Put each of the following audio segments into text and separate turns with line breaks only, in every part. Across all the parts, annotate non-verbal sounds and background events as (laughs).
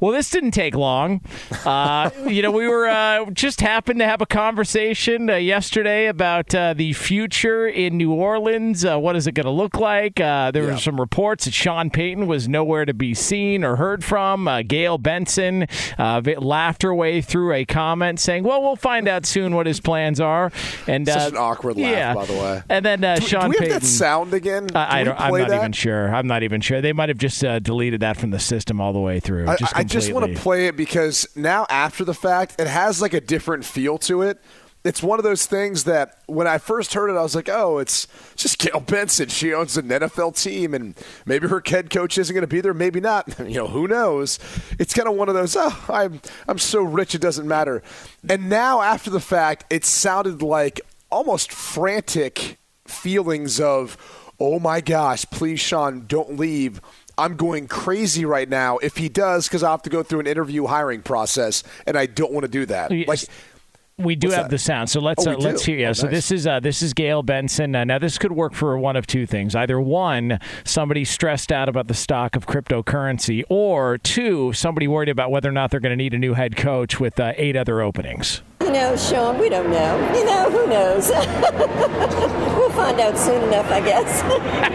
Well, this didn't take long. Uh, (laughs) you know, we were uh, just happened to have a conversation uh, yesterday about uh, the future in New Orleans. Uh, what is it going to look like? Uh, there yeah. were some reports that Sean Payton was nowhere to be seen or heard from. Gayle Benson laughed her way through a comment saying, "Well, we'll find out soon what his plans are."
And such an awkward laugh, yeah. by the way.
And then do, Sean
do we
Payton.
Have that sound again?
I, I
don't.
I'm not
that?
even sure. I'm not even sure. They might have just deleted that from the system all the way through.
I, I just want to play it because now after the fact, it has like a different feel to it. It's one of those things that when I first heard it, I was like, oh, it's just Gayle Benson. She owns an NFL team, and maybe her head coach isn't going to be there, maybe not. (laughs) You know, who knows? It's kind of one of those, oh, I'm, I'm so rich it doesn't matter. And now after the fact, it sounded like almost frantic feelings of, oh my gosh, please, Sean, don't leave I'm going crazy right now if he does because I have to go through an interview hiring process, and I don't want to do that. Like
we do have that? the sound, so let's
oh,
uh, let's hear. Yeah, oh, so this is uh, this is Gayle Benson. Uh, now this could work for one of two things: either one, somebody stressed out about the stock of cryptocurrency, or two, somebody worried about whether or not they're going to need a new head coach with uh, eight other openings.
You know, Sean, we don't know. You know, who knows? (laughs) we'll find out soon enough, I guess.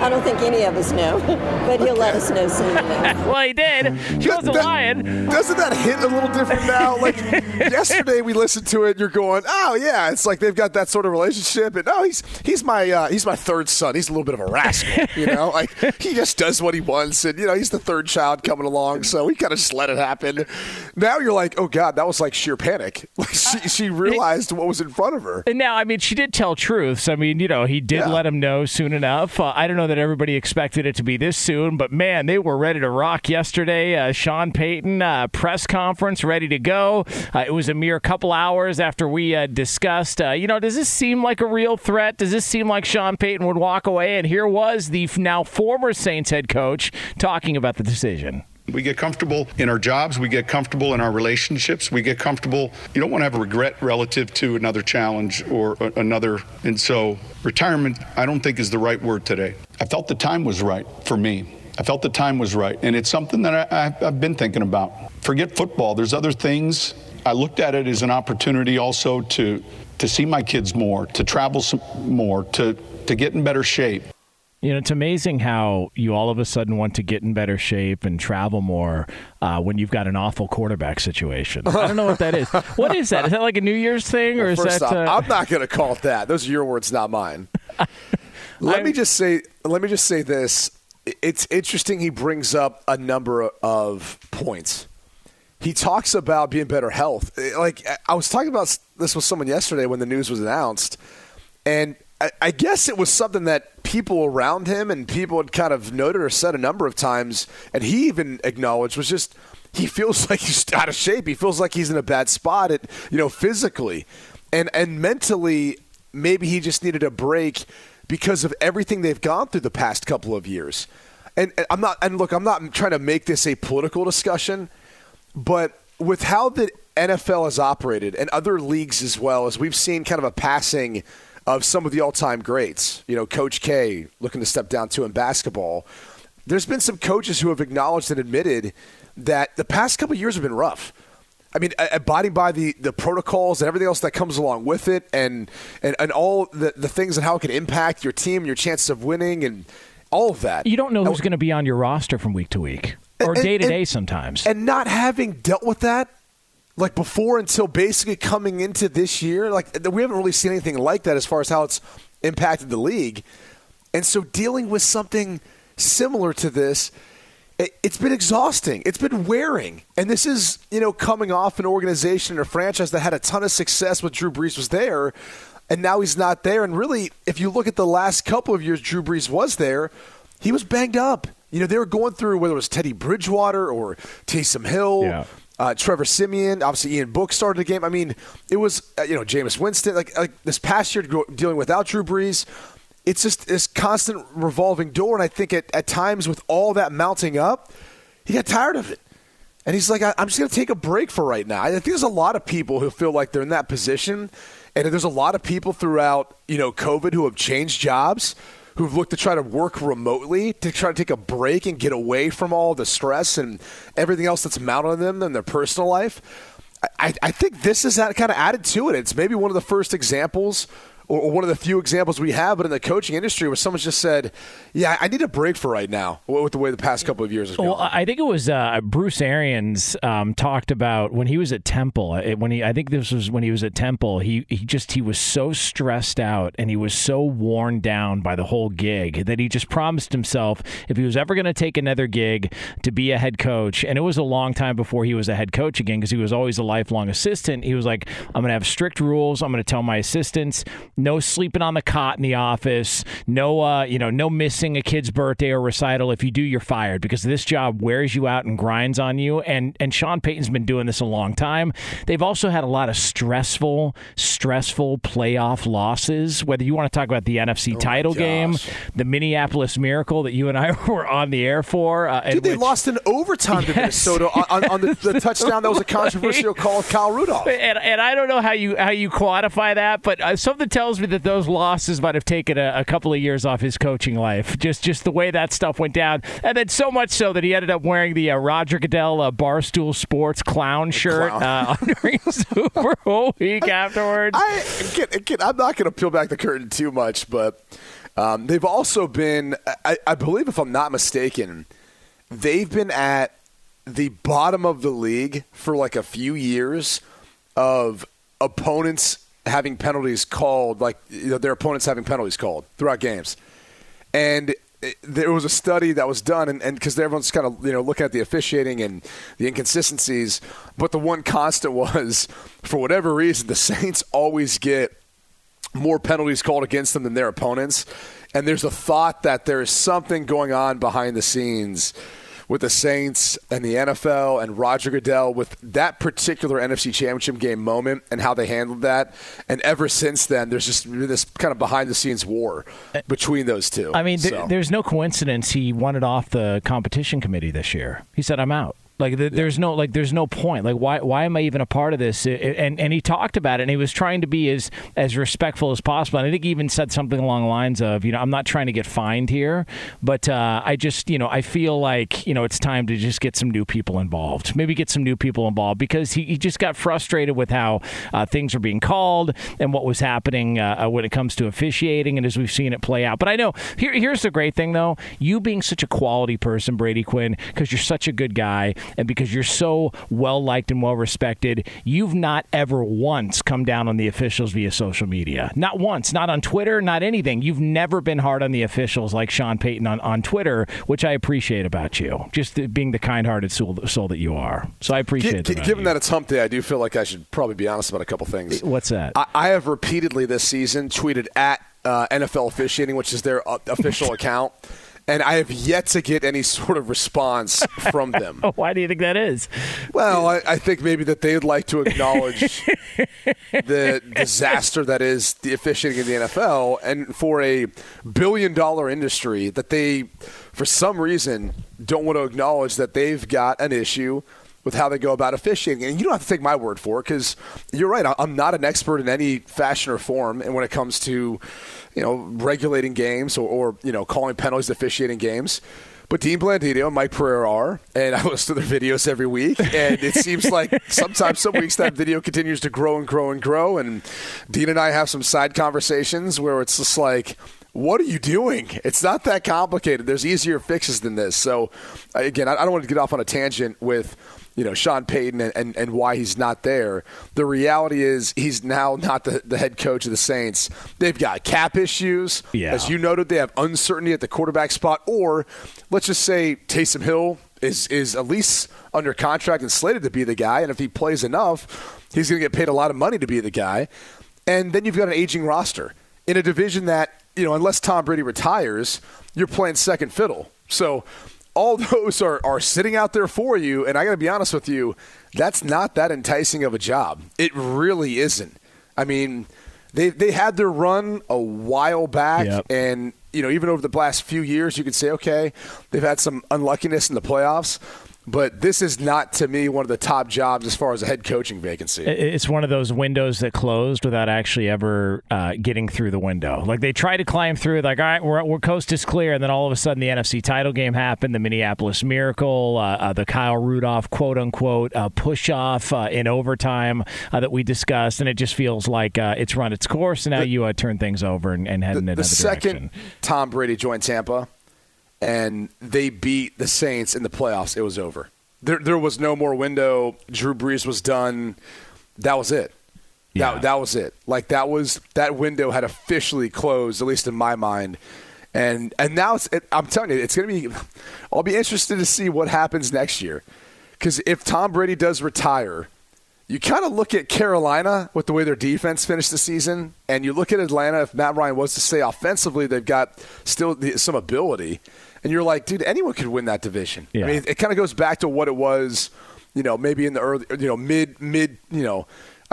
I don't think any of us know, but he'll let us know soon enough. (laughs)
well, he did. He was a lion.
Doesn't that hit a little different now? Like (laughs) yesterday, we listened to it. You're going, oh yeah, it's like they've got that sort of relationship. And oh, he's he's my uh, he's my third son. He's a little bit of a rascal, you know. Like he just does what he wants, and you know he's the third child coming along, so we kind of just let it happen. Now you're like, oh god, that was like sheer panic. Like she, she realized what was in front of her.
And now, I mean, she did tell truths. I mean, you know, he did yeah. let him know soon enough. Uh, I don't know that everybody expected it to be this soon, but man, they were ready to rock yesterday. Uh, Sean Payton uh, press conference ready to go. Uh, it was a mere couple hours after we uh, discussed. Uh, you know, does this seem like a real threat? Does this seem like Sean Payton would walk away? And here was the now former Saints head coach talking about the decision.
We get comfortable in our jobs. We get comfortable in our relationships. We get comfortable. You don't want to have a regret relative to another challenge or uh, another. And so, retirement, I don't think is the right word today. I felt the time was right for me. I felt the time was right. And it's something that I, have been thinking about. Forget football, there's other things. I looked at it as an opportunity also to, to see my kids more, to travel some more, to, to get in better shape.
You know, it's amazing how you all of a sudden want to get in better shape and travel more uh, when you've got an awful quarterback situation. I don't know what that is. (laughs) What is that? Is that like a New Year's thing, or well, is that?
Off, uh... I'm not going to call it that. Those are your words, not mine. (laughs) let I'm... me just say. Let me just say this. It's interesting. He brings up a number of points. He talks about being better health. Like I was talking about this with someone yesterday when the news was announced, and I, guess it was something that people around him and people had kind of noted or said a number of times, and he even acknowledged was just he feels (laughs) like he's out of shape. He feels like he's in a bad spot, at, you know, physically and and mentally. Maybe he just needed a break because of everything they've gone through the past couple of years. And, and I'm not. And look, I'm not trying to make this a political discussion, but with how the NFL has operated and other leagues as well, as we've seen kind of a passing of some of the all-time greats. You know, Coach K looking to step down too in basketball. There's been some coaches who have acknowledged and admitted that the past couple years have been rough. I mean, abiding by the, the protocols and everything else that comes along with it, and and, and all the, the things and how it can impact your team, your chances of winning, and all of that.
You don't know who's going to be on your roster from week to week or day to day sometimes.
And not having dealt with that like before until basically coming into this year. Like we haven't really seen anything like that as far as how it's impacted the league. And so dealing with something similar to this, it, has been exhausting. It's been wearing. And this is, you know, coming off an organization or franchise that had a ton of success when Drew Brees was there, and now he's not there. And really, if you look at the last couple of years Drew Brees was there, he was banged up. You know, they were going through whether it was Teddy Bridgewater or Taysom Hill. Yeah uh, Trevor Siemian, obviously Ian Book started the game. I mean, it was uh, you know Jameis Winston. Like like this past year dealing without Drew Brees, it's just this constant revolving door. And I think at, at times with all that mounting up, he got tired of it. And he's like, I'm just going to take a break for right now. I think there's a lot of people who feel like they're in that position. And there's a lot of people throughout, you know, COVID who have changed jobs, who've looked to try to work remotely, to try to take a break and get away from all the stress and everything else that's mounted on them in their personal life. I, I think this is that kind of added to it. It's maybe one of the first examples or, one of the few examples we have, but in the coaching industry where someone's just said, "Yeah, I need a break for right now." With the way the past couple of years is going.
Well, I think it was uh, Bruce Arians um, talked about when he was at Temple. Uh, when he, I think this was when he was at Temple. He he just he was so stressed out and he was so worn down by the whole gig that he just promised himself if he was ever going to take another gig to be a head coach, and it was a long time before he was a head coach again because he was always a lifelong assistant. He was like, "I'm going to have strict rules. I'm going to tell my assistants." No sleeping on the cot in the office, no uh, you know, no missing a kid's birthday or recital. If you do, you're fired because this job wears you out and grinds on you. And and Sean Payton's been doing this a long time. They've also had a lot of stressful, stressful playoff losses. Whether you want to talk about the NFC oh title game, the Minneapolis Miracle that you and I (laughs) were on the air for,
uh, dude, they which, lost in overtime yes, to Minnesota on, on the, the, (laughs) touchdown that was a controversial call of Kyle Rudolph.
And, and I don't know how you how you quantify that, but uh, something tells tells me that those losses might have taken a, a, couple of years off his coaching life. Just just the way that stuff went down, and then so much so that he ended up wearing the uh, Roger Goodell uh, Barstool Sports clown shirt clown. Uh, (laughs) during (laughs) Super Bowl week afterwards.
I, I'm not going to peel back the curtain too much, but um, they've also been, I, I believe, if I'm not mistaken, they've been at the bottom of the league for like a few years of opponents having penalties called, like you know, their opponents having penalties called throughout games. And there was a study that was done, and because everyone's kind of you know looking at the officiating and the inconsistencies, but the one constant (laughs) was, for whatever reason, the Saints always get more penalties called against them than their opponents, and there's a thought that there is something going on behind the scenes with the Saints and the NFL and Roger Goodell with that particular NFC Championship game moment and how they handled that. And ever since then, there's just this kind of behind the scenes war between those two.
I mean, so. there's no coincidence he wanted off the competition committee this year. He said, I'm out. Like there's no like there's no point. Like why why am I even a part of this? And and he talked about it and he was trying to be as as respectful as possible. And I think he even said something along the lines of, you know, I'm not trying to get fined here, but uh, I just you know I feel like you know it's time to just get some new people involved. Maybe get some new people involved because he, he just got frustrated with how uh, things were being called and what was happening uh, uh, when it comes to officiating and as we've seen it play out. But I know here here's the great thing though, you being such a quality person, Brady Quinn, because you're such a good guy and because you're so well liked and well respected, you've not ever once come down on the officials via social media. Not once, not on Twitter, not anything. You've never been hard on the officials like Sean Payton on, on Twitter, which I appreciate about you. Just being the kind hearted soul, soul, that you are. So I appreciate
G-
that.
Given that it's hump day, I do feel like I should probably be honest about a couple things.
What's that?
I, I have repeatedly this season tweeted at uh, NFL officiating, which is their uh, official (laughs) account and I have yet to get any sort of response from them. (laughs)
Why do you think that is?
Well, I, I think maybe that they'd like to acknowledge (laughs) the disaster that is the officiating in the NFL, and for a billion-dollar industry, that they, for some reason, don't want to acknowledge that they've got an issue with how they go about officiating. And you don't have to take my word for it because you're right. I'm not an expert in any fashion or form. And when it comes to, you know, regulating games or, or you know, calling penalties, officiating games. But Dean Blandino and Mike Pereira are, and I (laughs) listen to their videos every week. And it seems like sometimes, some weeks, that video continues to grow and grow and grow. And Dean and I have some side conversations where it's just like, what are you doing? It's not that complicated. There's easier fixes than this. So, again, I don't want to get off on a tangent with you know Sean Payton and, and, and, why he's not there. The reality is he's now not the, the head coach of the Saints. They've got cap issues. Yeah. As you noted, they have uncertainty at the quarterback spot. Or let's just say Taysom Hill is is at least under contract and slated to be the guy. And if he plays enough, he's going to get paid a lot of money to be the guy. And then you've got an aging roster in a division that, you know, unless Tom Brady retires, you're playing second fiddle. So all (laughs) those are, are sitting out there for you. And I got to be honest with you, that's not that enticing of a job. It really isn't. I mean, they they had their run a while back, yep. and you know even over the last few years, you could say okay, they've had some unluckiness in the playoffs. But this is not to me one of the top jobs as far as a head coaching vacancy.
It's one of those windows that closed without actually ever uh, getting through the window. Like they tried to climb through, like all right, we're, we're coast is clear, and then all of a sudden the NFC title game happened, the Minneapolis Miracle, uh, uh, the Kyle Rudolph quote unquote uh, push off uh, in overtime uh, that we discussed, and it just feels like it's run its course, and now the, you turn things over and, and head
the,
in another
the second
direction.
Tom Brady joined Tampa and they beat the Saints in the playoffs, it was over. There, there was no more window. Drew Brees was done. That was it. Yeah. That, that was it. Like that was that window had officially closed, at least in my mind. And and now it's, it, I'm telling you, it's going to be. I'll be interested to see what happens next year, because if Tom Brady does retire, you kind of look at Carolina with the way their defense finished the season, and you look at Atlanta. If Matt Ryan was to stay offensively, they've got still some ability and you're like, dude, anyone could win that division. Yeah. I mean, it, it kind of goes back to what it was, you know, maybe in the early, you know, mid, mid, you know,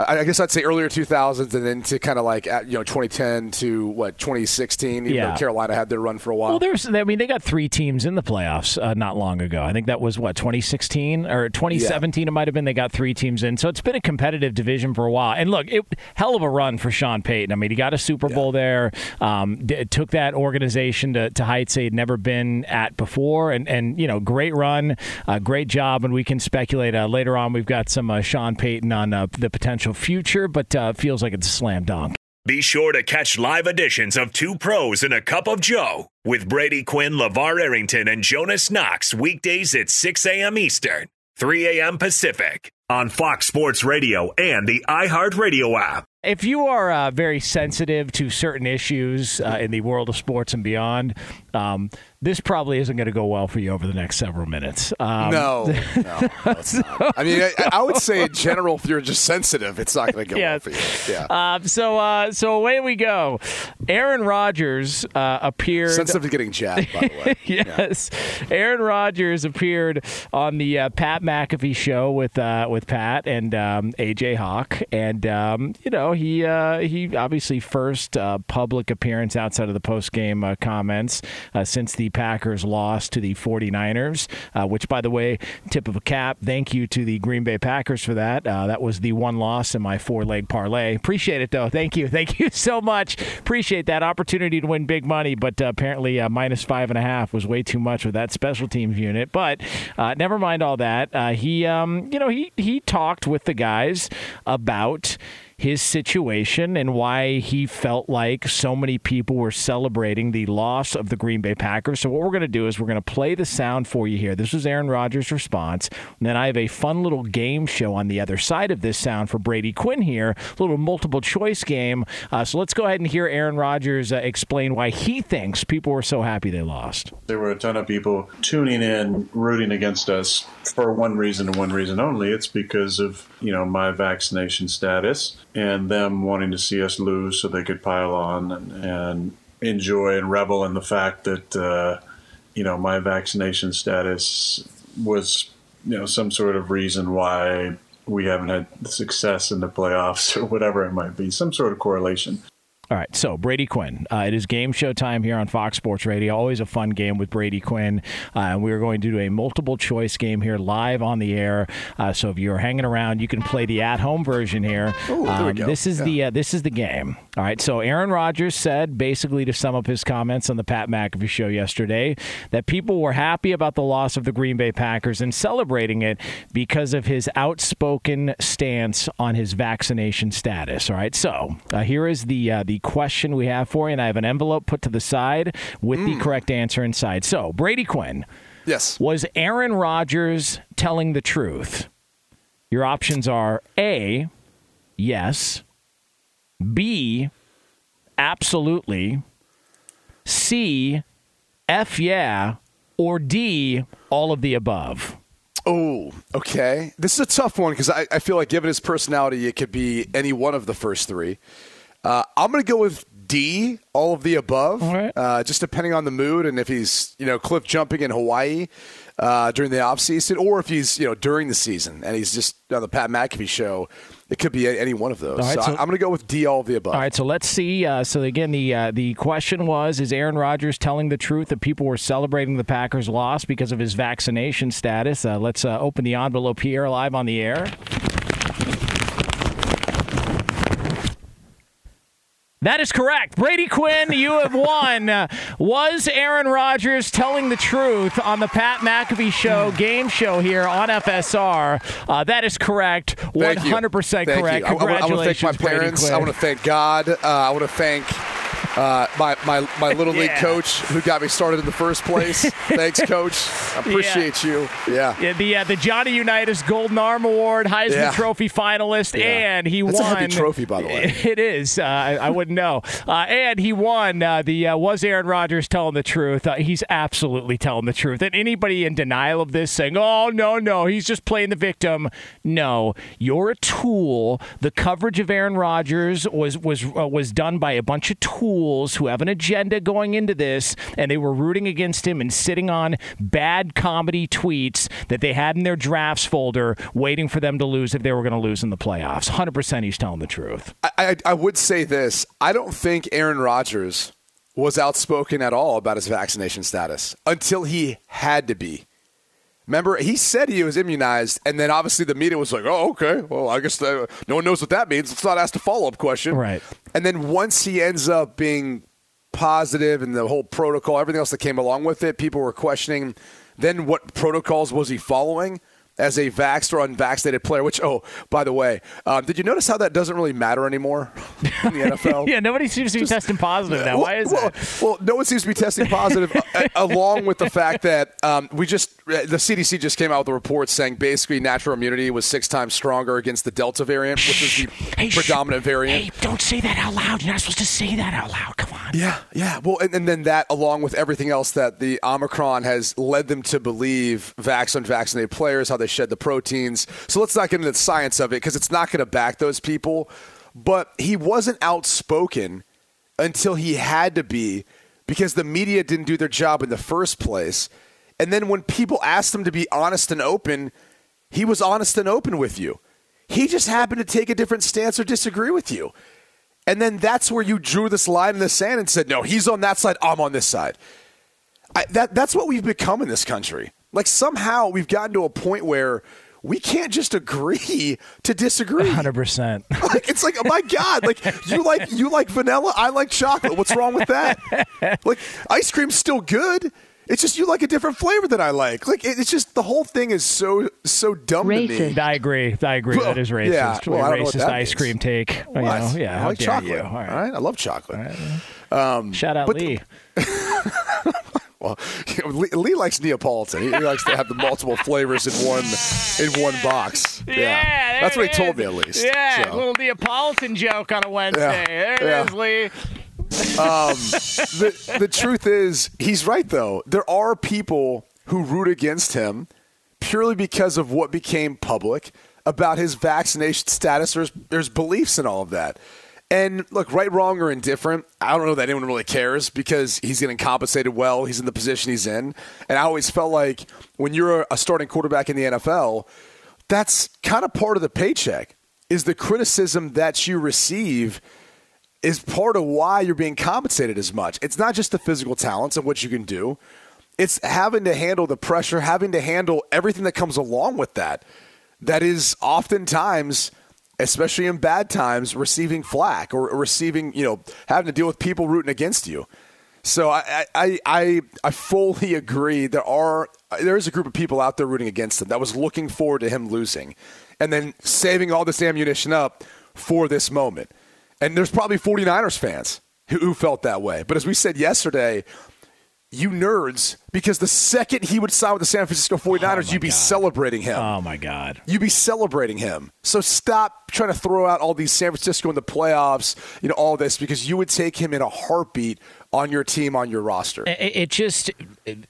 I guess I'd say earlier 2000s, and then to kind of like you know 2010 to what 2016. Even yeah. Carolina had their run for a while.
Well, there's I mean they got three teams in the playoffs uh, not long ago. I think that was what 2016 or 2017. Yeah. It might have been they got three teams in. So it's been a competitive division for a while. And look, it, hell of a run for Sean Payton. I mean he got a Super Bowl there. Um, took that organization to, to heights they'd never been at before, and and you know great run, uh, great job. And we can speculate uh, later on. We've got some uh, Sean Payton on uh, the potential potential future, but uh, feels like it's a slam dunk.
Be sure to catch live editions of Two Pros and a Cup of Joe with Brady Quinn, LaVar Arrington, and Jonas Knox weekdays at 6 a.m. Eastern, 3 a.m. Pacific on Fox Sports Radio and the iHeartRadio app.
If you are uh, very sensitive to certain issues uh, in the world of sports and beyond, um, this probably isn't going to go well for you over the next several minutes.
Um, no, no, (laughs) no so, I mean, I, I, would say in general, if you're just sensitive, it's not going to go yes. well for you. Yeah.
Um, so, uh, so away we go. Aaron Rodgers uh, appeared.
Sensitive to getting jabbed, by the way. (laughs)
yes, yeah. Aaron Rodgers appeared on the uh, Pat McAfee show with uh, with Pat and um, AJ Hawk, and um, you know he uh, he obviously first uh, public appearance outside of the post game comments since the Packers lost to the 49ers, uh, which, by the way, tip of a cap. Thank you to the Green Bay Packers for that. Uh, that was the one loss in my four leg parlay. Appreciate it, though. Thank you. (laughs) Thank you so much. Appreciate that opportunity to win big money, but uh, apparently uh, minus five and a half was way too much with that special teams unit. But uh, never mind all that. He, um, you know, he, he talked with the guys about his situation and why he felt like so many people were celebrating the loss of the Green Bay Packers. So, what we're going to do is we're going to play the sound for you here. This was Aaron Rodgers' response. And then I have a fun little game show on the other side of this sound for Brady Quinn here, a little multiple choice game. Uh, so, let's go ahead and hear Aaron Rodgers uh, explain why he thinks people were so happy they lost.
There were a ton of people tuning in, rooting against us for one reason and one reason only. It's because of, you know, my vaccination status and them wanting to see us lose so they could pile on and, and enjoy and revel in the fact that uh, you know my vaccination status was you know some sort of reason why we haven't had success in the playoffs (laughs) or whatever it might be some sort of correlation
all right, so Brady Quinn. Uh, it is game show time here on Fox Sports Radio. Always a fun game with Brady Quinn. Uh, we are going to do a multiple choice game here live on the air. Uh, so if you're hanging around, you can play the at home version here.
Ooh, um,
this is
yeah.
the uh, this is the game. All right. So Aaron Rodgers said, basically to sum up his comments on the Pat McAfee show yesterday, that people were happy about the loss of the Green Bay Packers and celebrating it because of his outspoken stance on his vaccination status. All right. So uh, here is the uh, the question we have for you, and I have an envelope put to the side with mm. the correct answer inside. So, Brady Quinn.
Yes.
Was Aaron Rodgers telling the truth? Your options are A, yes, B, absolutely, C, F yeah, or D, all of the above.
Oh, okay. This is a tough one because I, I, feel like, given his personality, it could be any one of the first three. Uh, I'm going to go with D, all of the above, uh, just depending on the mood and if he's you know cliff jumping in Hawaii uh, during the off season, or if he's you know during the season and he's just on the Pat McAfee show It could be any one of those. Right, so so, I'm going to go with D, all of the above.
All right, so let's see. Uh, so again, the uh, the question was: Is Aaron Rodgers telling the truth that people were celebrating the Packers' loss because of his vaccination status? Uh, let's uh, open the envelope here, live on the air. That is correct. Brady Quinn, you have won. Uh, was Aaron Rodgers telling the truth on the Pat McAfee show, game show here on FSR? Uh, that is correct. 100% correct.
You. Congratulations,
I, I want
to thank my parents. I want to thank God. Uh, I want to thank uh, my, my, my (laughs) little yeah. league coach who got me started in the first place. (laughs) Thanks, coach. I appreciate yeah. you. Yeah.
yeah the uh, the Johnny Unitas Golden Arm Award, Heisman yeah. Trophy finalist, and he
That's
won.
a trophy, by the way. (laughs)
It is. Uh, I, I, wouldn't know. Uh, and he won uh, the uh, Was Aaron Rodgers telling the truth? he's absolutely telling the truth. And anybody in denial of this saying, oh, no, no, he's just playing the victim. No, you're a tool. The coverage of Aaron Rodgers was, was, was done by a bunch of tools fools who have an agenda going into this, and they were rooting against him and sitting on bad comedy tweets that they had in their drafts folder, waiting for them to lose if they were going to lose in the playoffs. 100% he's telling the truth.
I, I, I would say this I don't think Aaron Rodgers was outspoken at all about his vaccination status until he had to be. Remember, he said he was immunized, and then obviously the media was like, "Oh, okay. Well, I guess the, no one knows what that means. Let's not ask a follow up question."
Right.
And then once he ends up being positive and the whole protocol, everything else that came along with it, people were questioning. Then what protocols was he following? As a vaxxed or unvaccinated player. Which, oh, by the way, um, did you notice how that doesn't really matter anymore in the (laughs) NFL?
yeah, nobody seems to be Just, testing positive now.
Well,
Why is
well,
that?
Well, no one seems to be testing positive, uh, (laughs) along with the fact that um, we just uh, the CDC just came out with a report saying basically natural immunity was six times stronger against the Delta variant, which is the hey, predominant variant.
Hey, don't say that out loud. You're not supposed to say that out loud. Come on.
Yeah, yeah. Well, and, and then that, along with everything else that the Omicron has led them to believe, vax unvaccinated players, how they shed the proteins. so let's not get into the science of it because it's not going to back those people. But he wasn't outspoken until he had to be because the media didn't do their job in the first place. And then when people asked him to be honest and open, he was honest and open with you. He just happened to take a different stance or disagree with you. And then that's where you drew this line in the sand and said, no, he's on that side, I'm on this side. I, that, that's what we've become in this country. Like somehow we've gotten to a point where we can't just agree (laughs) to disagree.
Hundred percent. (laughs)
Like it's like, oh my god! Like you like you like vanilla, I like chocolate. What's wrong with that? (laughs) like ice cream's still good. It's just you like a different flavor than I like. Like it's just the whole thing is so so dumb racist. to me.
I agree. I agree. Well, that is racist. Yeah, well, racist ice means. cream take.
What? You know, yeah, I like chocolate. All right. All right. I love chocolate.
Um, Shout out Lee.
Well, (laughs) Lee, Lee, likes Neapolitan. He, he, likes to have the multiple flavors in one in one box.
Yeah, yeah
that's what he is. told me at least.
Yeah, so. little Neapolitan joke on a Wednesday. Yeah. There it yeah. is, Lee.
Um, the the truth is, he's right though. There are people who root against him purely because of what became public about his vaccination status. There's there's beliefs in all of that. And look, right, wrong, or indifferent, I don't know that anyone really cares because he's getting compensated well. He's in the position he's in. And I always felt like when you're a starting quarterback in the NFL, that's kind of part of the paycheck is the criticism that you receive is part of why you're being compensated as much. It's not just the physical talents and what you can do. It's having to handle the pressure, having to handle everything that comes along with that. That is oftentimes – especially in bad times, receiving flack or, receiving, you know, having to deal with people rooting against you. So I, I, I, I fully (laughs) agree. There are there is a group of people out there rooting against him that was looking forward to him losing, and then saving all this ammunition up for this moment. And there's probably 49ers fans who, who felt that way. But as we said yesterday, you nerds, because the second he would sign with the San Francisco 49ers, oh you'd be God. celebrating him.
Oh, my God.
You'd be celebrating him. So stop trying to throw out all these San Francisco in the playoffs, you know, all this, because you would take him in a heartbeat on your team, on your roster.
It, it just,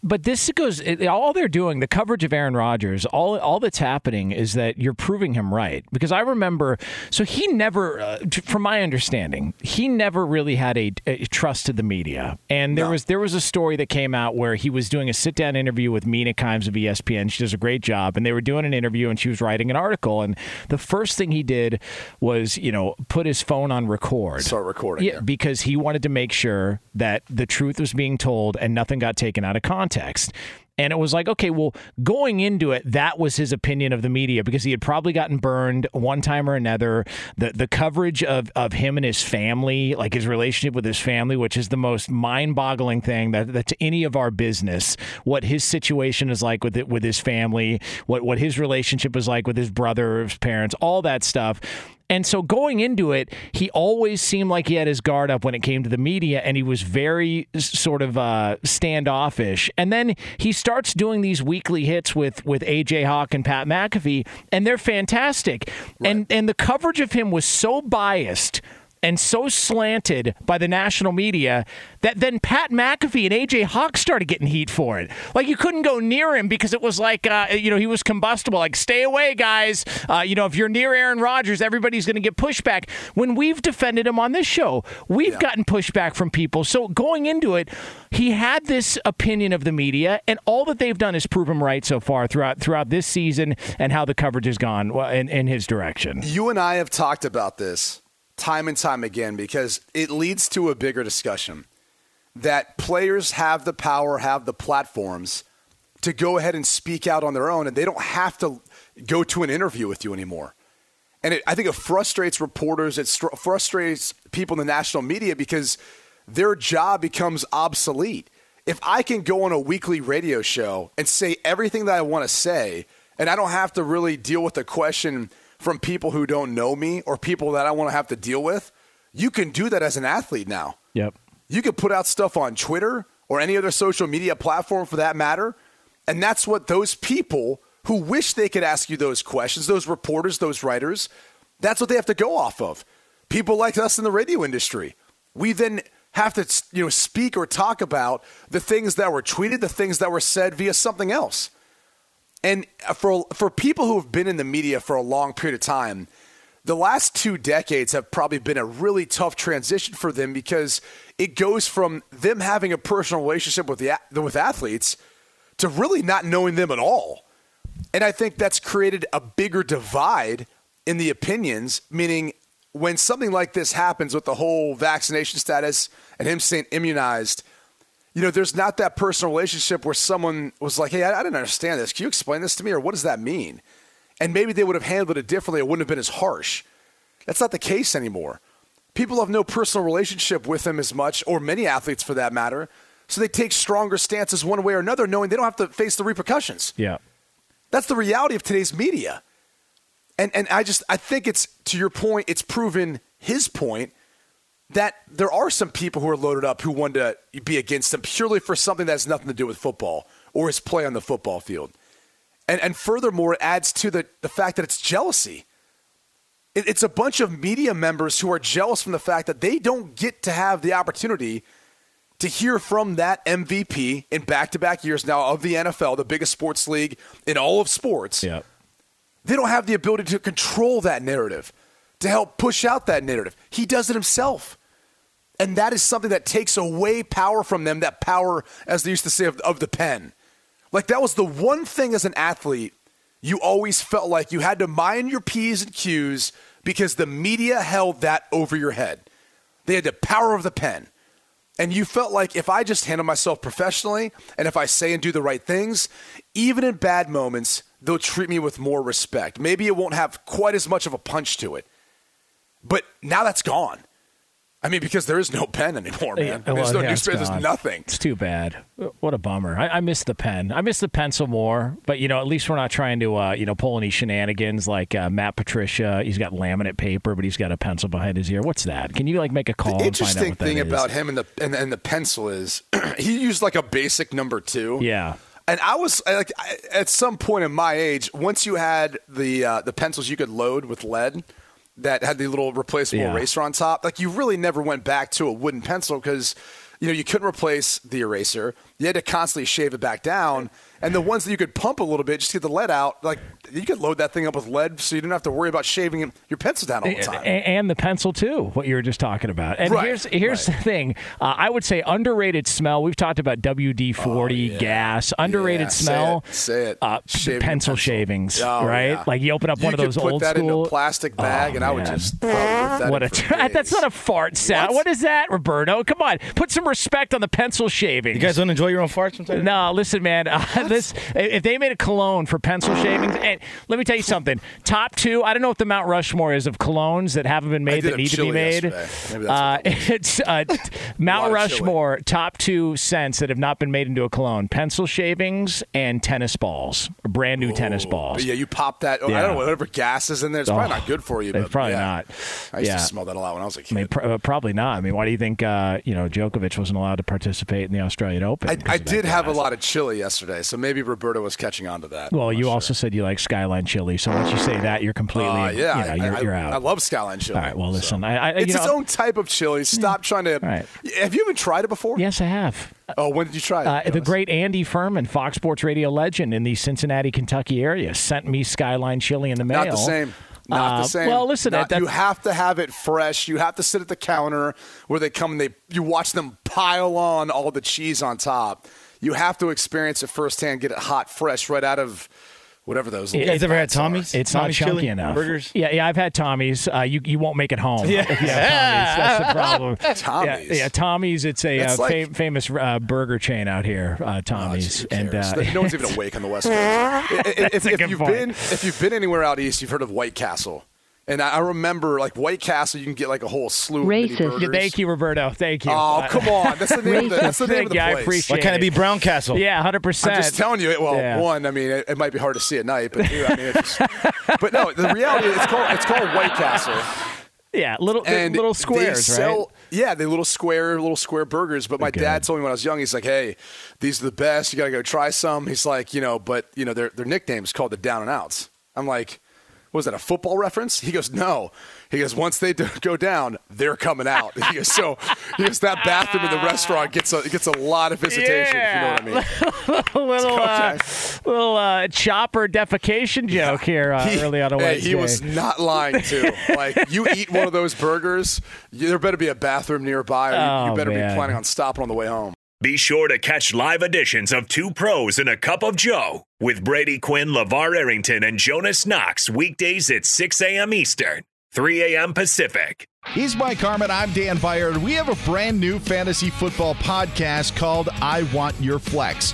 but this goes, it, all they're doing, the coverage of Aaron Rodgers, all, all that's happening is that you're proving him right. Because I remember, so he never, uh, from my understanding, he never really had a, a trust to the media. And there no. was there was a story that came out where he was doing a sit down interview with Mina Kimes of ESPN. She does a great job, and they were doing an interview, and she was writing an article. And the first thing he did was, you know, put his phone on record.
Start recording.
Yeah, because he wanted to make sure that the truth was being told and nothing got taken out of context. And it was like, okay, well, going into it, that was his opinion of the media because he had probably gotten burned one time or another. The the coverage of, of him and his family, like his relationship with his family, which is the most mind boggling thing that, that to any of our business, what his situation is like with it with his family, what what his relationship is like with his brother, his parents, all that stuff. And so going into it, he always seemed like he had his guard up when it came to the media, and he was very sort of uh, standoffish. And then he starts doing these weekly hits with with AJ Hawk and Pat McAfee, and they're fantastic. Right. And and the coverage of him was so biased and so slanted by the national media that then Pat McAfee and AJ Hawk started getting heat for it. Like you couldn't go near him because it was like, uh, you know, he was combustible. Like, stay away, guys. Uh, you know, if you're near Aaron Rodgers, everybody's going to get pushback. When we've defended him on this show, we've yeah. gotten pushback from people. So going into it, he had this opinion of the media, and all that they've done is prove him right so far throughout throughout this season and how the coverage has gone in, in his direction.
You and I have talked about this time and time again because it leads to a bigger discussion that players have the power, have the platforms to go ahead and speak out on their own, and they don't have to go to an interview with you anymore. And it, I think it frustrates reporters, it str- frustrates people in the national media because their job becomes obsolete. If I can go on a weekly radio show and say everything that I want to say, and I don't have to really deal with the question from people who don't know me or people that I want to have to deal with. You can do that as an athlete now.
Yep.
You can put out stuff on Twitter or any other social media platform for that matter. And that's what those people who wish they could ask you those questions, those reporters, those writers, that's what they have to go off of. People like us in the radio industry. We then have to you know speak or talk about the things that were tweeted, the things that were said via something else. And for for people who have been in the media for a long period of time, the last two decades have probably been a really tough transition for them because it goes from them having a personal relationship with the with athletes to really not knowing them at all. And I think that's created a bigger divide in the opinions, meaning when something like this happens with the whole vaccination status and him saying immunized, you know, there's not that personal relationship where someone was like, hey, I, I, didn't understand this. Can you explain this to me? Or what does that mean? And maybe they would have handled it differently. It wouldn't have been as harsh. That's not the case anymore. People have no personal relationship with him as much, or many athletes for that matter. So they take stronger stances one way or another, knowing they don't have to face the repercussions.
Yeah.
That's the reality of today's media. And, and I just, I think it's, to your point, it's proven his point that there are some people who are loaded up who want to be against him purely for something that has nothing to do with football or his play on the football field. And, and furthermore, it adds to the, the fact that it's jealousy. It, it's a bunch of media members who are jealous from the fact that they don't get to have the opportunity to hear from that MVP in back to back years now of the NFL, the biggest sports league in all of sports.
Yeah.
They don't have the ability to control that narrative, to help push out that narrative. He does it himself. And that is something that takes away power from them, that power, as they used to say, of, of the pen. Like that was the one thing as an athlete you always felt like you had to mind your P's and Q's because the media held that over your head. They had the power of the pen. And you felt like if I just handle myself professionally and if I say and do the right things, even in bad moments, they'll treat me with more respect. Maybe it won't have quite as much of a punch to it. But now that's gone. I mean, because there is no pen anymore, man. Yeah, well, there's no yeah, newspaper. There's nothing.
It's too bad. What a bummer. I, I, miss the pen. I miss the pencil more. But you know, at least we're not trying to uh, you know pull any shenanigans like uh, Matt Patricia. He's got laminate paper, but he's got a pencil behind his ear. What's that? Can you like make a call?
The interesting
thing
about him and the and, and the pencil is (clears throat) he used like a basic number two.
Yeah.
And I was like, at some point in my age, once you had the uh, the pencils you could load with lead that had the little replaceable yeah. eraser on top. Like you really never went back to a wooden pencil because you know you couldn't replace the eraser. You had to constantly shave it back down, and the ones that you could pump a little bit, just get the lead out. Like you could load that thing up with lead, so you didn't have to worry about shaving your pencil down all the time.
And, and the pencil too. What you were just talking about. And
Right,
here's here's
right.
the thing. Uh, I would say underrated smell. We've talked about WD forty gas. Underrated
Oh, Yeah, say
smell.
it, say it.
Uh,
Shaving
pencil
pencil.
shavings.
Oh,
right.
yeah.
Like you open up
you
one of those
put
old
that
school.
in a plastic bag,
Oh,
and I would just throw that
What
in
a
for
that's not a fart sound.
What?
what is that, Roberto? Come on, put some respect on the pencil shavings.
You guys don't enjoy your own farts sometimes?
No, listen, man. (laughs) Uh, this if they made a cologne for pencil shavings, and let me tell you something. Top two. I don't know what the Mount Rushmore is of colognes that haven't been made that need to be made.
Maybe
Uh, (laughs) it's uh, (laughs) Mount. Rushmore. Top two scents that have not been made into a cologne: pencil shavings and tennis balls, brand new tennis balls.
Yeah, you pop that. oh, I don't know whatever gas is in there. It's probably not good for you.
It's
But
probably
yeah.
not.
I used
Yeah.
to smell that a lot when I was a kid.
I mean, pr- uh, probably not. I mean, why do you think uh, you know Djokovic wasn't allowed to participate in the Australian Open?
I, I did have a lot of chili yesterday, so maybe Roberto was catching on to that.
Well, you
not
also said you like Skyline chili, so once you say that, you're completely.
Uh, yeah,
you know, you're,
I,
you're out.
I love Skyline chili.
All right, well,
so.
listen, I, I
It's
you
its
know,
own type of chili. Stop trying to.
right.
Have you even tried it before?
Yes, I have.
Oh, when did you try it?
Uh, the great Andy Furman, Fox Sports Radio legend in the Cincinnati, Kentucky area, sent me Skyline chili in the mail.
Not the same. Not
Uh,
the same.
well, listen,
Not-
that-
you have to have it fresh. You have to sit at the counter where they come and they you watch them pile on all the cheese on top. You have to experience it firsthand, get it hot, fresh, right out of whatever those.
You guys ever had
pots are.
Tommy's?
It's not
Tommy's
chunky
chili
enough.
Burgers?
Yeah, yeah, I've had Tommy's. Uh, you you won't make it home.
Yeah.
if you have Tommy's. (laughs) That's the problem. (laughs)
Tommy's.
Yeah, yeah Tommy's. It's a uh,
like-
fam- famous uh, burger chain out here. Uh, Tommy's,
Who
and uh,
no one's even (laughs) awake on the West Coast. I- I- if,
a
if you've
point.
been if you've been anywhere out east, you've heard of White Castle. And I I remember, like White Castle, you can get like a whole slew of mini
Racist.
Yeah, thank you, Roberto. Thank you.
Oh, come on! That's the name. Of the, (laughs) that's the name of the
Thank you. I
place.
appreciate
Why can't it be Brown Castle?
Yeah, hundred percent.
I'm just telling you. Well,
Yeah.
one, I mean, it, it might be hard to see at night, but two, I mean, it's just, (laughs) but no, the reality is it's called it's called White Castle,
Yeah, little
and
little
they
squares,
sell,
right?
Yeah, they little square, little square burgers. But my
good.
dad told me when I was young, he's like, "Hey, these are the best. You got to go try some." He's like, you know, but you know, their their nickname is called the Down and Outs. I'm like. Was that a football reference? He goes, no. He goes, once they do- go down, they're coming out. He goes, so he goes, that bathroom in the restaurant gets a gets a lot of visitation.
Yeah.
If you know what I mean? (laughs)
little uh,
Okay.
little uh, chopper defecation joke here uh,
He-
early on a
hey, he was not lying too. (laughs) like you eat one of those burgers, you, there better be a bathroom nearby, or you, you
Oh,
better
man.
be planning on stopping on the way home.
Be sure to catch live editions of Two Pros and a Cup of Joe with Brady Quinn, LaVar Arrington, and Jonas Knox weekdays at 6 a.m. Eastern, 3 a.m. Pacific.
He's Mike Harmon. I'm Dan Byer. We have a brand new fantasy football podcast called I Want Your Flex.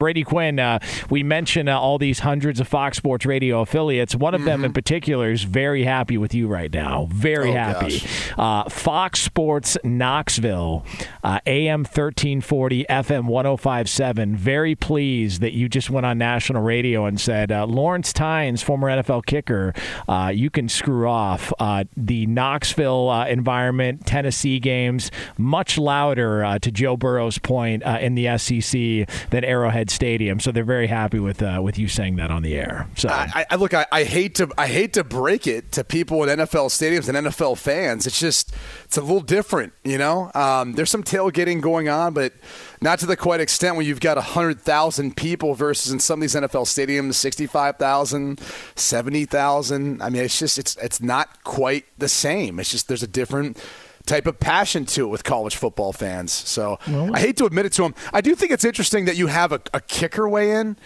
Brady Quinn, uh, we mentioned uh, all these hundreds of Fox Sports Radio affiliates. One of them in particular is very happy with you right now. Very
Oh,
happy. Uh, Fox Sports Knoxville, uh, AM 1340, FM 1057. Very pleased that you just went on national radio and said, uh, Lawrence Tynes, former NFL kicker, uh, you can screw off. Uh, the Knoxville uh, environment, Tennessee games, much louder, uh, to Joe Burrow's point, uh, in the SEC than Arrowhead Stadium. So they're very happy with uh, with you saying that on the air. So
I, I look, I, I hate to, I hate to break it to people in NFL stadiums and NFL fans. It's just, it's a little different, you know. Um, there's some tailgating going on, but not to the quite extent when you've got hundred thousand people versus in some of these NFL stadiums, 65,000, 70,000. I mean, it's just, it's, it's not quite the same. It's just, there's a different type of passion to it with college football fans. So I hate to admit it to them. I do think it's interesting that you have a, a kicker weigh in.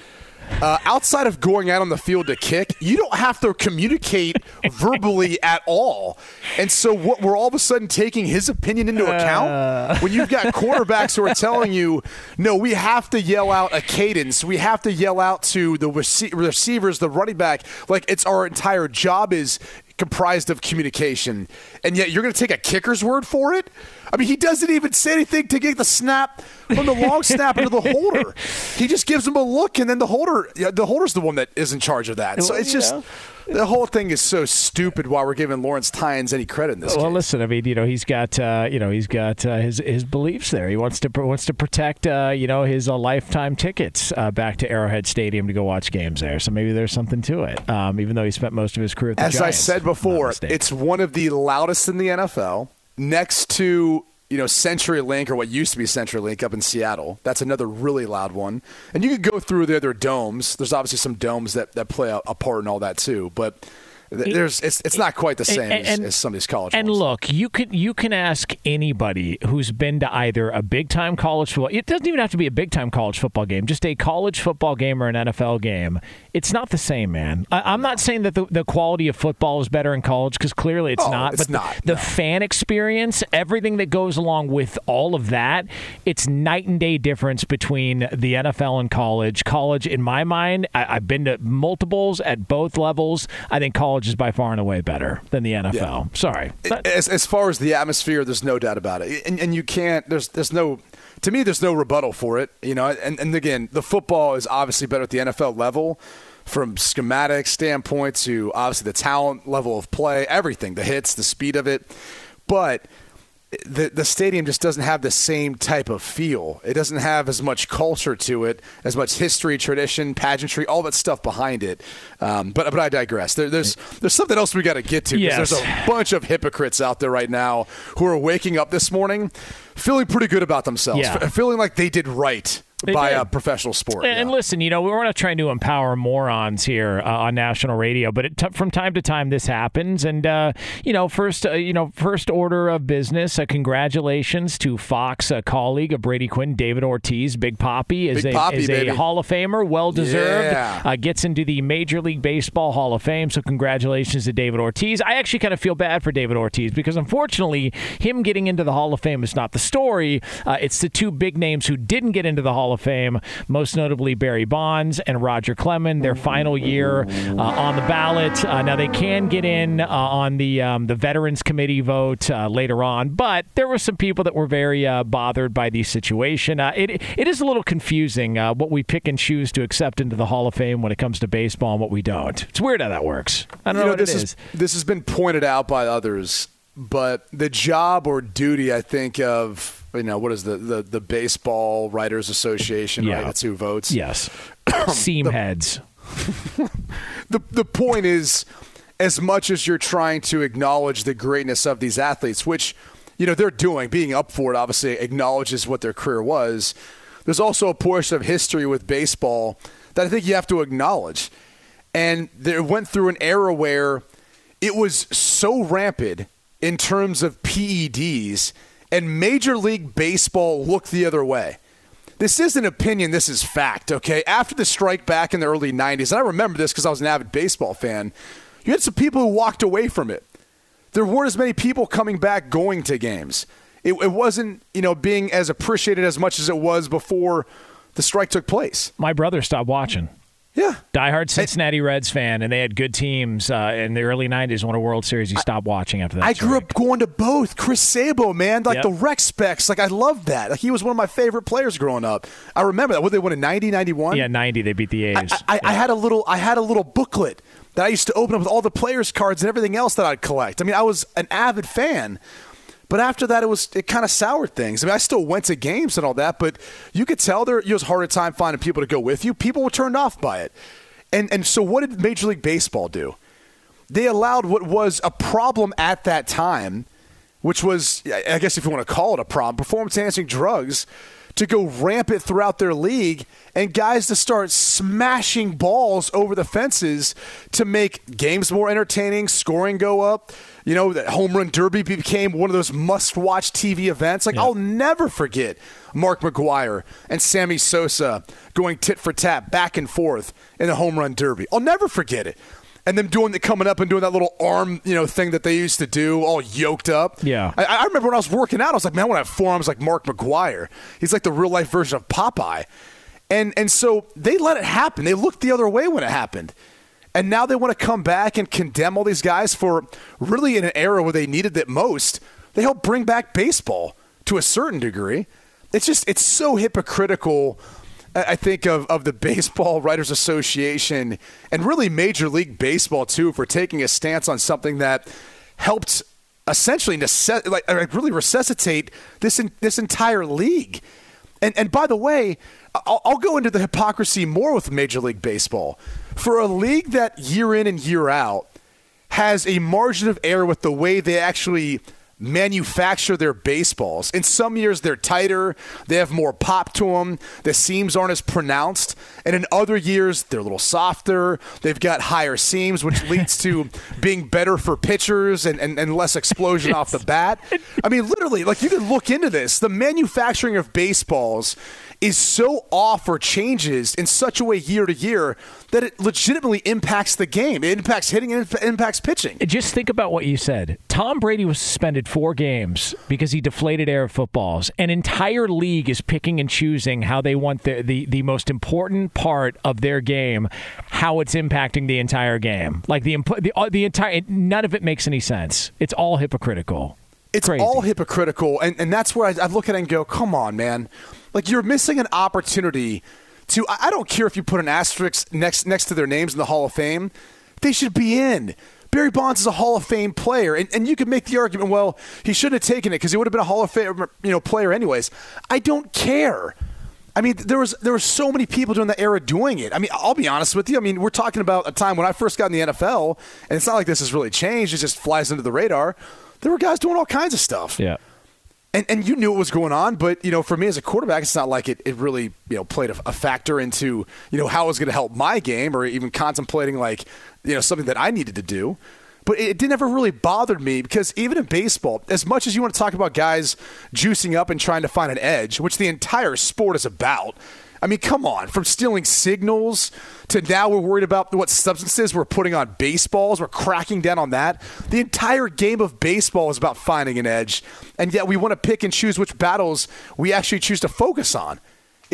Uh, outside of going out on the field to kick, you don't have to communicate (laughs) verbally at all. And so, what we're all of a sudden taking his opinion into account when you've got quarterbacks who are telling you, "No, we have to yell out a cadence. We have to yell out to the rece- receivers, the running back. Like it's our entire job is comprised of communication, and yet you're going to take a kicker's word for it? I mean, he doesn't even say anything to get the snap from the long snap into the (laughs) holder. He just gives him a look, and then the holder, the holder's the one that is in charge of that. So it's just the whole thing is so stupid. While we're giving Lawrence Tynes any credit in this.
Well,
case.
listen, I mean, you know, he's got, uh, you know, he's got uh, his his beliefs there. He wants to wants to protect, uh, you know, his uh, lifetime tickets uh, back to Arrowhead Stadium to go watch games there. So maybe there's something to it. Um, even though he spent most of his career at the
As
Giants,
I said before, it's one of the loudest in the NFL, next to you know CenturyLink or what used to be CenturyLink up in Seattle. That's another really loud one. And you could go through the other domes. There's obviously some domes that, that play a, a part in all that too, but. There's it's it's not quite the same
and,
as, as, some of these college.
And
ones.
look, you can you can ask anybody who's been to either a big time college football. It doesn't even have to be a big time college football game. Just a college football game or an NFL game. It's not the same, man. I, am not saying that the, the quality of football is better in college because clearly it's
oh,
not.
It's
but
not.
The,
no.
the fan experience, everything that goes along with all of that, it's night and day difference between the NFL and college. College, in my mind, I, I've been to multiples at both levels. I think college is by far and away better than the NFL. Yeah. Sorry.
As, as far as the atmosphere, there's no doubt about it, and, and you can't. There's there's no. To me, there's no rebuttal for it. You know, and, and again, the football is obviously better at the NFL level, from schematic standpoint to obviously the talent level of play, everything, the hits, the speed of it, but the the stadium just doesn't have the same type of feel. It doesn't have as much culture to it, as much history, tradition, pageantry, all that stuff behind it. Um, but but I digress. There, there's there's something else we got to get to because
yes.
there's a bunch of hypocrites out there right now who are waking up this morning feeling pretty good about themselves,
yeah.
feeling like they did right. By a professional sport.
And, and listen, you know, we're not trying to empower morons here uh, on national radio, but it t- from time to time this happens. And uh, you know, first, uh, you know, first order of business. Uh, congratulations to Fox a colleague of Brady Quinn, David Ortiz. Big Poppy is,
Big
a,
Poppy,
is a. Hall of Famer, well deserved.
Yeah.
Uh, gets into the Major League Baseball Hall of Fame. So congratulations to David Ortiz. I actually kind of feel bad for David Ortiz because unfortunately, him getting into the Hall of Fame is not the story. Uh, it's the two big names who didn't get into the Hall of Fame most notably Barry Bonds and Roger Clemens, their final year uh, on the ballot. Uh, now they can get in uh, on the um, the Veterans Committee vote uh, later on, but there were some people that were very uh, bothered by the situation. Uh, it it is a little confusing what we pick and choose to accept into the Hall of Fame when it comes to baseball and what we don't. It's weird how that works. I don't
you
know,
know
what
this is. This has been pointed out by others, but the job or duty, I think, of you know what is the the, the baseball writers association?
Yeah.
Right, that's who votes.
Yes, (coughs) seam heads. (laughs)
the the point is, as much as you're trying to acknowledge the greatness of these athletes, which you know they're doing, being up for it, obviously acknowledges what their career was. There's also a portion of history with baseball that I think you have to acknowledge, and they went through an era where it was so rampant in terms of PEDs, and Major League Baseball looked the other way. This isn't opinion, this is fact, okay? After the strike back in the early 90s, and I remember this because I was an avid baseball fan, you had some people who walked away from it. There weren't as many people coming back going to games. It, it wasn't, you know, being as appreciated as much as it was before the strike took place.
My brother stopped watching.
Yeah.
Diehard Cincinnati Reds fan, and they had good teams uh, in the early 90s, won a World Series. You stopped watching after that.
I grew up going to both. Chris Sabo, man, like
Yep.
the rec specs. Like, I loved that. Like, he was one of my favorite players growing up. I remember that. What, they won in 90, 91?
Yeah, 90, they beat the A's.
I, I, I had a little I had a little booklet that I used to open up with all the players cards and everything else that I'd collect. I mean, I was an avid fan. But after that, it was it kind of soured things. I mean, I still went to games and all that, but you could tell there you was harder time finding people to go with you. People were turned off by it, and and so what did Major League Baseball do? They allowed what was a problem at that time, which was I guess if you want to call it a problem, performance enhancing drugs, to go rampant throughout their league, and guys to start smashing balls over the fences to make games more entertaining, scoring go up. You know, that home run derby became one of those must-watch TV events. Like I'll never forget Mark McGwire and Sammy Sosa going tit for tat back and forth in the home run derby. I'll never forget it. And them doing the coming up and doing that little arm, you know, thing that they used to do, all yoked up.
Yeah.
I, I remember when I was working out, I was like, man, I want to have four arms like Mark McGwire. He's like the real life version of Popeye. And and so they let it happen. They looked the other way when it happened. And now they want to come back and condemn all these guys for really in an era where they needed it most. They helped bring back baseball to a certain degree. It's just, it's so hypocritical. I think of, of the Baseball Writers Association and really Major League Baseball too for taking a stance on something that helped essentially necess- like, really resuscitate this in, this entire league. And and by the way, I'll, I'll go into the hypocrisy more with Major League Baseball for a league that year in and year out has a margin of error with the way they actually manufacture their baseballs. In some years, they're tighter, they have more pop to them, the seams aren't as pronounced. And in other years, they're a little softer, they've got higher seams, which (laughs) leads to being better for pitchers and, and, and less explosion off the (laughs) bat. I mean, literally, like you can look into this. The manufacturing of baseballs is so off or changes in such a way year to year that it legitimately impacts the game. It impacts hitting and it impacts pitching.
Just think about what you said. Tom Brady was suspended four games because he deflated air footballs. An entire league is picking and choosing how they want the, the, the most important part of their game, how it's impacting the entire game. Like the, the, uh, the entire, none of it makes any sense. It's all hypocritical.
It's
Crazy.
all hypocritical. And, and that's where I, I look at it and go, come on, man. Like you're missing an opportunity to. I don't care if you put an asterisk next next to their names in the Hall of Fame. They should be in. Barry Bonds is a Hall of Fame player, and, and you could make the argument, well, he shouldn't have taken it because he would have been a Hall of Fame you know player anyways. I don't care. I mean, there was there were so many people during that era doing it. I mean, I'll be honest with you. I mean, we're talking about a time when I first got in the NFL, and it's not like this has really changed. It just flies under the radar. There were guys doing all kinds of stuff.
Yeah
and, and you knew what was going on, but you know, for me as a quarterback, it's not like it, it really you know played a, a factor into you know how it was going to help my game or even contemplating like you know something that I needed to do. But it, it never really bothered me because even in baseball, as much as you want to talk about guys juicing up and trying to find an edge, which the entire sport is about, I mean, come on, from stealing signals to now we're worried about what substances we're putting on baseballs. We're cracking down on that. The entire game of baseball is about finding an edge, and yet we want to pick and choose which battles we actually choose to focus on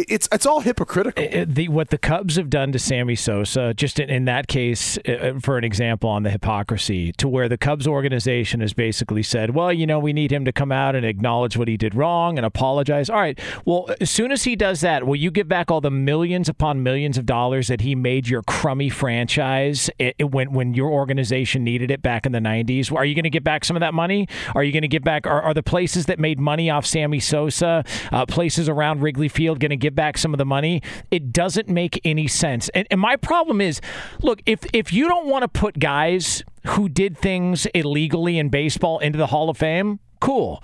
it's it's all hypocritical.
The, what the Cubs have done to Sammy Sosa, just in, in that case, uh, uh, for an example on the hypocrisy, to where the Cubs organization has basically said, well, you know, we need him to come out and acknowledge what he did wrong and apologize. All right, well, as soon as he does that, will you give back all the millions upon millions of dollars that he made your crummy franchise it, it, when when your organization needed it back in the '90s? Are you going to get back some of that money? Are you going to get back? Are, are the places that made money off Sammy Sosa, uh, places around Wrigley Field, going to give back some of the money. It doesn't make any sense. And, and my problem is, look, if if you don't want to put guys who did things illegally in baseball into the Hall of Fame, cool.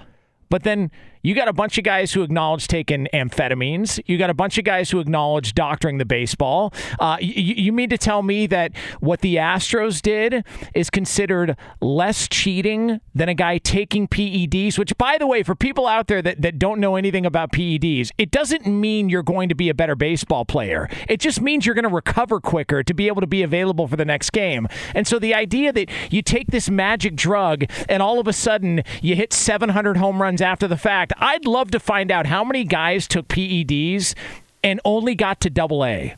But then you got a bunch of guys who acknowledge taking amphetamines. You got a bunch of guys who acknowledge doctoring the baseball. Uh, you, you mean to tell me that what the Astros did is considered less cheating than a guy taking PEDs? Which, by the way, for people out there that, that don't know anything about PEDs, it doesn't mean you're going to be a better baseball player. It just means you're going to recover quicker to be able to be available for the next game. And so the idea that you take this magic drug and all of a sudden you hit 700 home runs after the fact, I'd love to find out how many guys took PEDs and only got to double A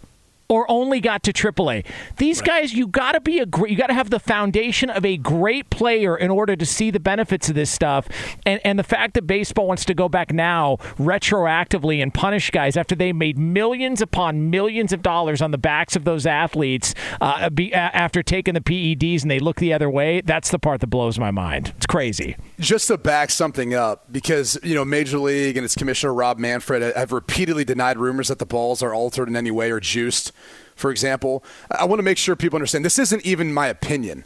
or only got to AAA. These right. guys, you got to be a great, you got to have the foundation of a great player in order to see the benefits of this stuff. And and the fact that baseball wants to go back now retroactively and punish guys after they made millions upon millions of dollars on the backs of those athletes uh, be, uh, after taking the PEDs and they look the other way. That's the part that blows my mind. It's crazy.
Just to back something up, because you know Major League and its commissioner Rob Manfred have repeatedly denied rumors that the balls are altered in any way or juiced for example. I want to make sure people understand this isn't even my opinion.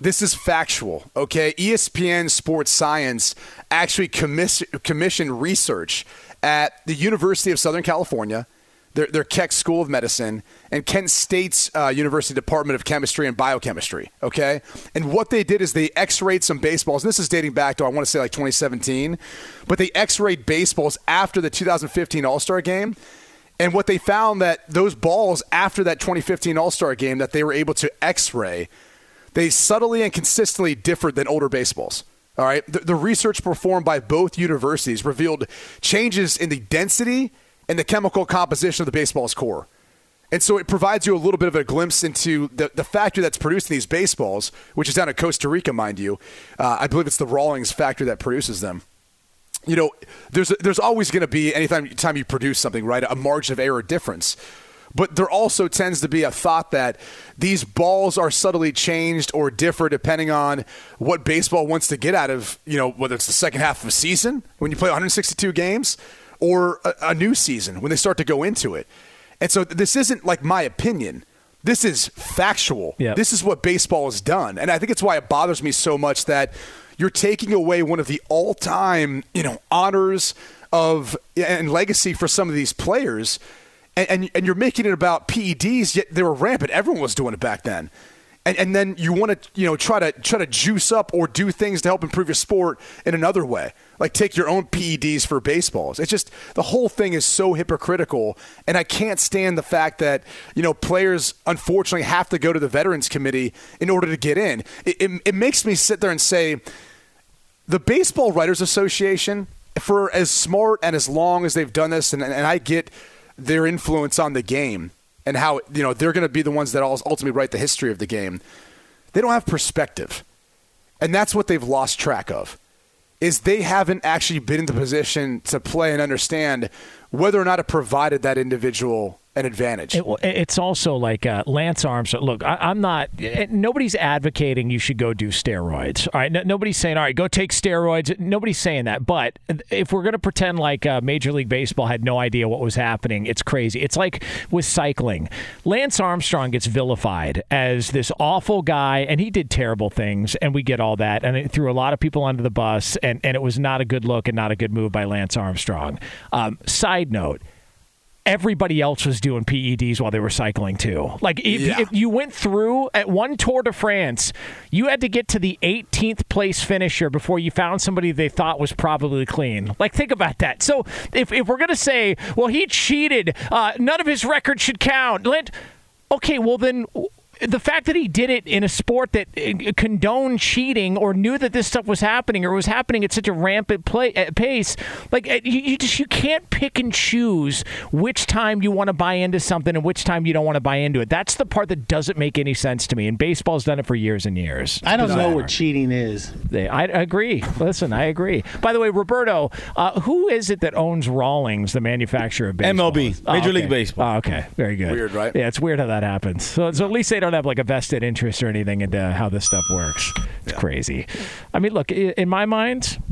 This is factual, okay? ESPN Sports Science actually commiss- commissioned research at the University of Southern California, their, their Keck School of Medicine, and Kent State's uh, University Department of Chemistry and Biochemistry, okay? And what they did is they x rayed some baseballs, and this is dating back to, I want to say, like 2017, but they x rayed baseballs after the 2015 All Star game and what they found that those balls after that 2015 All Star game that they were able to X ray, they subtly and consistently differed than older baseballs. All right. The, the, research performed by both universities revealed changes in the density and the chemical composition of the baseball's core. And so it provides you a little bit of a glimpse into the, the factory that's producing these baseballs, which is down in Costa Rica, mind you. Uh, I believe it's the Rawlings factory that produces them. You know, there's there's always going to be anytime time you produce something, right? A margin of error difference. But there also tends to be a thought that these balls are subtly changed or differ depending on what baseball wants to get out of, you know, whether it's the second half of a season when you play 162 games or a, a new season when they start to go into it. And so this isn't like my opinion. This is factual.
Yep.
This is what baseball has done. And I think it's why it bothers me so much that you're taking away one of the all-time, you know, honors of and legacy for some of these players and, and, and you're making it about PEDs, yet they were rampant. Everyone was doing it back then. And, and then you want to you know try to try to juice up or do things to help improve your sport in another way, like take your own PEDs for baseballs. It's just the whole thing is so hypocritical, and I can't stand the fact that you know players unfortunately have to go to the Veterans Committee in order to get in. It, it, it makes me sit there and say, the Baseball Writers Association, for as smart and as long as they've done this, and, and I get their influence on the game and how you know they're going to be the ones that ultimately write the history of the game. They don't have perspective, and that's what they've lost track of. Is they haven't actually been in the position to play and understand whether or not it provided that individual an advantage.
It, it's also like uh, Lance Armstrong. Look, I, am not. Eh, nobody's advocating you should go do steroids. All right, no, nobody's saying all right, go take steroids. Nobody's saying that. But if we're going to pretend like uh, Major League Baseball had no idea what was happening, it's crazy. It's like with cycling. Lance Armstrong gets vilified as this awful guy, and he did terrible things, and we get all that, and it threw a lot of people under the bus, and and it was not a good look and not a good move by Lance Armstrong. Um, side note everybody else was doing PEDs while they were cycling too. Like if, yeah. if, you went through at one Tour de France, you had to get to the 18th place finisher before you found somebody they thought was probably clean. Like think about that. So if, if we're gonna say, well, he cheated, uh, none of his records should count. Okay, well then the fact that he did it in a sport that uh, condoned cheating or knew that this stuff was happening or was happening at such a rampant play, uh, pace, like uh, you, you, just you can't pick and choose which time you want to buy into something and which time you don't want to buy into it. That's the part that doesn't make any sense to me. And baseball's done it for years and years.
I don't know what cheating is.
They, I agree. Listen, I agree. By the way, Roberto, uh, who is it that owns Rawlings, the manufacturer of baseball?
MLB,
oh,
Major
okay.
League Baseball.
Oh, okay, very good.
Weird, right?
Yeah, it's weird how that happens. So, so at least they don't have like a vested interest or anything into how this stuff works. It's yeah. crazy. I mean, look, in my mind,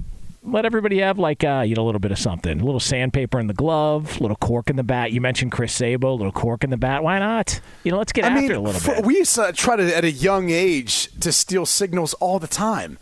let everybody have like uh, you know a little bit of something, a little sandpaper in the glove, a little cork in the bat. You mentioned Chris Sabo, a little cork in the bat. Why not? You know, let's get
I
after
mean,
it a little
for,
bit.
We used to try to at a young age to steal signals all the time.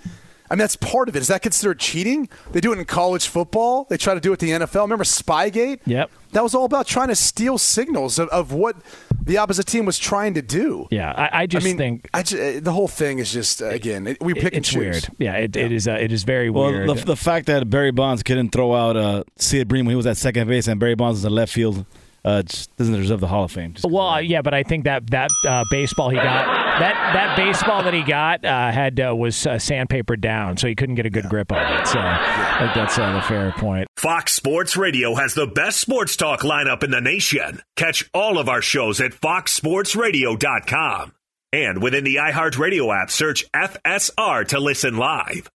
I mean, that's part of it. Is that considered cheating? They do it in college football. They try to do it in the NFL. Remember Spygate?
Yep.
That was all about trying to steal signals of, of what the opposite team was trying to do.
Yeah, I, I just
I mean,
think
I just, uh, the whole thing is just uh, again it, we pick
it's
and choose.
weird. Yeah, it, yeah. it is. Uh, it is very
well,
weird.
The, the fact that Barry Bonds couldn't throw out uh, Sid Bream when he was at second base and Barry Bonds was in left field uh, just doesn't deserve the Hall of Fame.
well, yeah, but I think that that uh, baseball he got that that baseball that he got uh, had uh, was uh, sandpapered down, so he couldn't get a good grip on it. So I think that's uh, the fair point.
Fox Sports Radio has the best sports talk lineup in the nation. Catch all of our shows at foxsportsradio.com. And within the iHeartRadio app, search FSR to listen live.